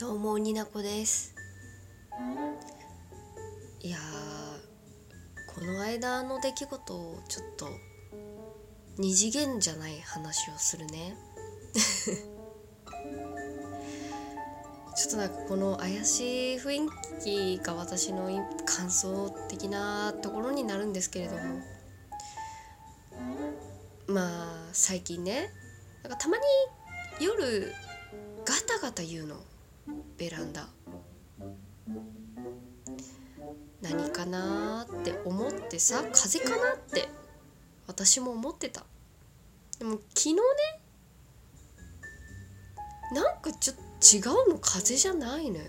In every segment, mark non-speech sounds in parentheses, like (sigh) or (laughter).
どうもになこです。いやこの間の出来事をちょっと二次元じゃない話をするね。(laughs) ちょっとなんかこの怪しい雰囲気が私の感想的なところになるんですけれども。まあ最近ねなんかたまに夜ガタガタ言うの。ベランダ。何かなって思ってさ風かなって私も思ってた。でも昨日ねなんかちょっと違うの風じゃないのよ。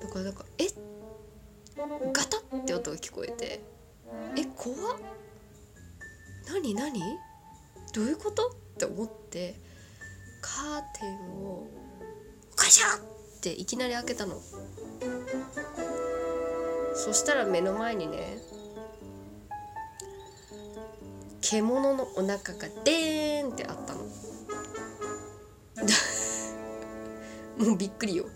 だからなんかえガタって音が聞こえてえ怖っ。何何？どういうこと？って思ってカーテンをシャっていきなり開けたの。そしたら目の前にね獣のお腹がデーンってあったの。(laughs) もうびっくりよ。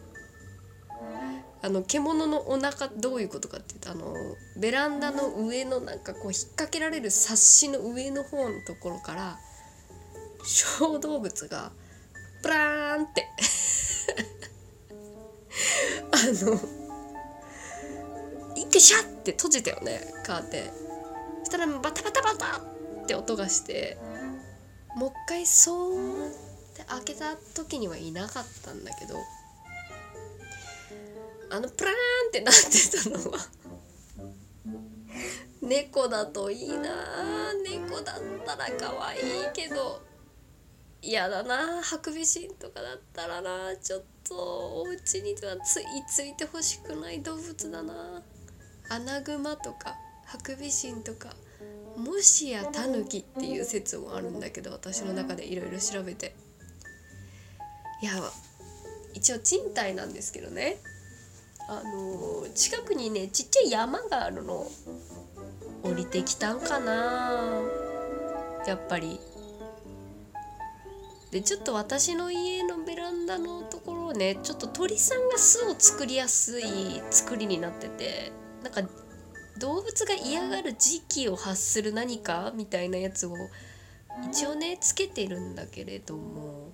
あの獣のお腹どういうことかって言うとあのベランダの上のなんかこう引っ掛けられるサッシの上の方のところから小動物がプラーンって (laughs) あのいってしゃって閉じたよねカーテン。そしたらバタバタバタって音がしてもう一回そーって開けた時にはいなかったんだけどあのプラーンってなってたのは猫だといいな猫だったら可愛いけど嫌だなハクビシンとかだったらなちょっとお家にはついついてほしくない動物だな。アナグマとかハクビシンとかもしやタヌキっていう説もあるんだけど私の中でいろいろ調べて。いや一応賃貸なんですけどね。あの近くにねちっちゃい山があるの。降りてきたんかな。やっぱり。でちょっと私の家のベランダのところをねちょっと鳥さんが巣を作りやすい作りになっててなんか動物が嫌がる時期を発する何かみたいなやつを一応ねつけてるんだけれども、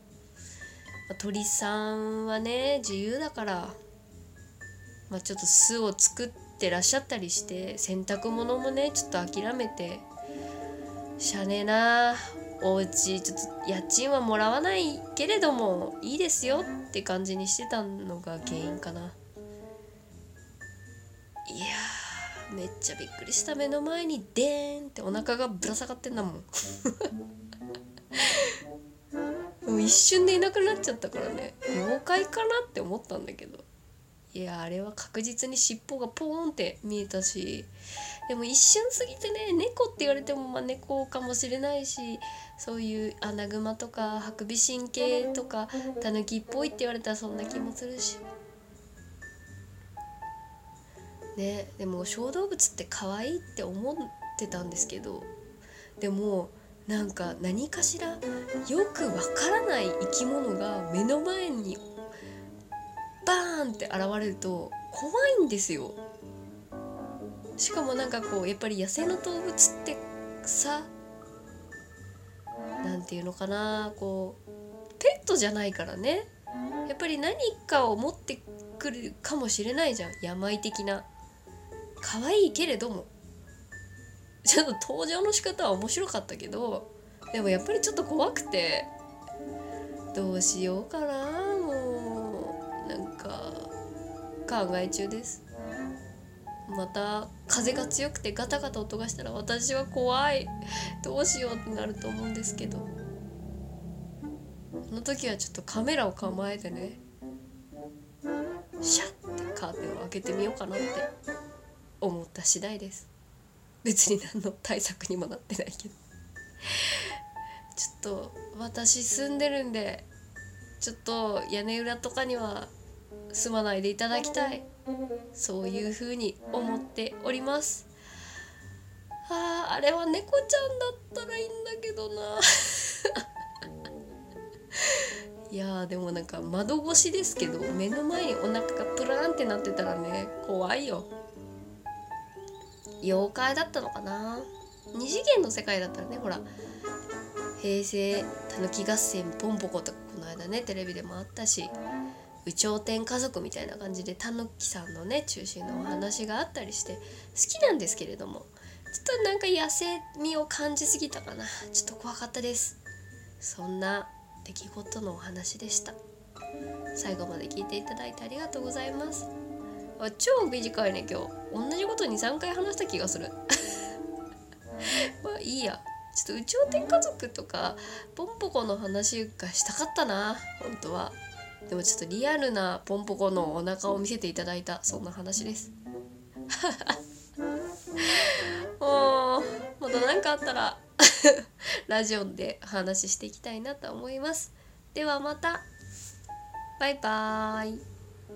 鳥さんはね自由だからまあ、ちょっと巣を作ってらっしゃったりして洗濯物もねちょっと諦めてしゃねえなお家ちょっと家賃はもらわないけれどもいいですよって感じにしてたのが原因かな。いやめっちゃびっくりした目の前にデーンってお腹がぶら下がってんだもん。(laughs) もう一瞬でいなくなっちゃったからね。妖怪かなって思ったんだけど。いやあれは確実に尻尾がポーンって見えたし。でも一瞬過ぎてね猫って言われてもまあ猫かもしれないしそういうアナグマとかハクビシン系とかタヌキっぽいって言われたらそんな気もするし。ねでも小動物って可愛いって思ってたんですけどでもなんか何かしらよくわからない生き物が目の前にバーンって現れると怖いんですよ。しかもなんかこうやっぱり野生の動物ってさ何て言うのかなこうペットじゃないからね。やっぱり何かを持ってくるかもしれないじゃん。病的な。可愛いけれども。ちょっと登場の仕方は面白かったけど。でもやっぱりちょっと怖くて。どうしようかなもう。なんか考え中です。また風が強くてガタガタ音がしたら私は怖い。どうしようってなると思うんですけど。その時はちょっとカメラを構えてねシャッてカーテンを開けてみようかなって思った次第です。別に何の対策にもなってないけど。ちょっと私住んでるんでちょっと屋根裏とかには住まないでいただきたい。そういう風に思っております。あーあれは猫ちゃんだったらいいんだけどな。い (laughs) いやーでもなんか窓越しですけど目の前にお腹がプラーンってなってたらね怖いよ。妖怪だったのかな？二次元の世界だったらねほら。平成たぬき合戦ポンポコとかこの間ねテレビでもあったし有頂天家族みたいな感じでたぬきさんのね中心のお話があったりして好きなんですけれどもちょっとなんか野生味を感じすぎたかな。ちょっと怖かったです。そんな出来事のお話でした。最後まで聞いていただいてありがとうございます。あ超短いね今日。同じこと23回話した気がする。(laughs) まあいいや。ちょっと有頂天家族とかポンポコの話がしたかったな本当は。でもちょっとリアルなポンポコのお腹を見せていただいたそんな話です。(laughs) もうまた何かあったら (laughs) ラジオで話していきたいなと思います。ではまた。バイバーイ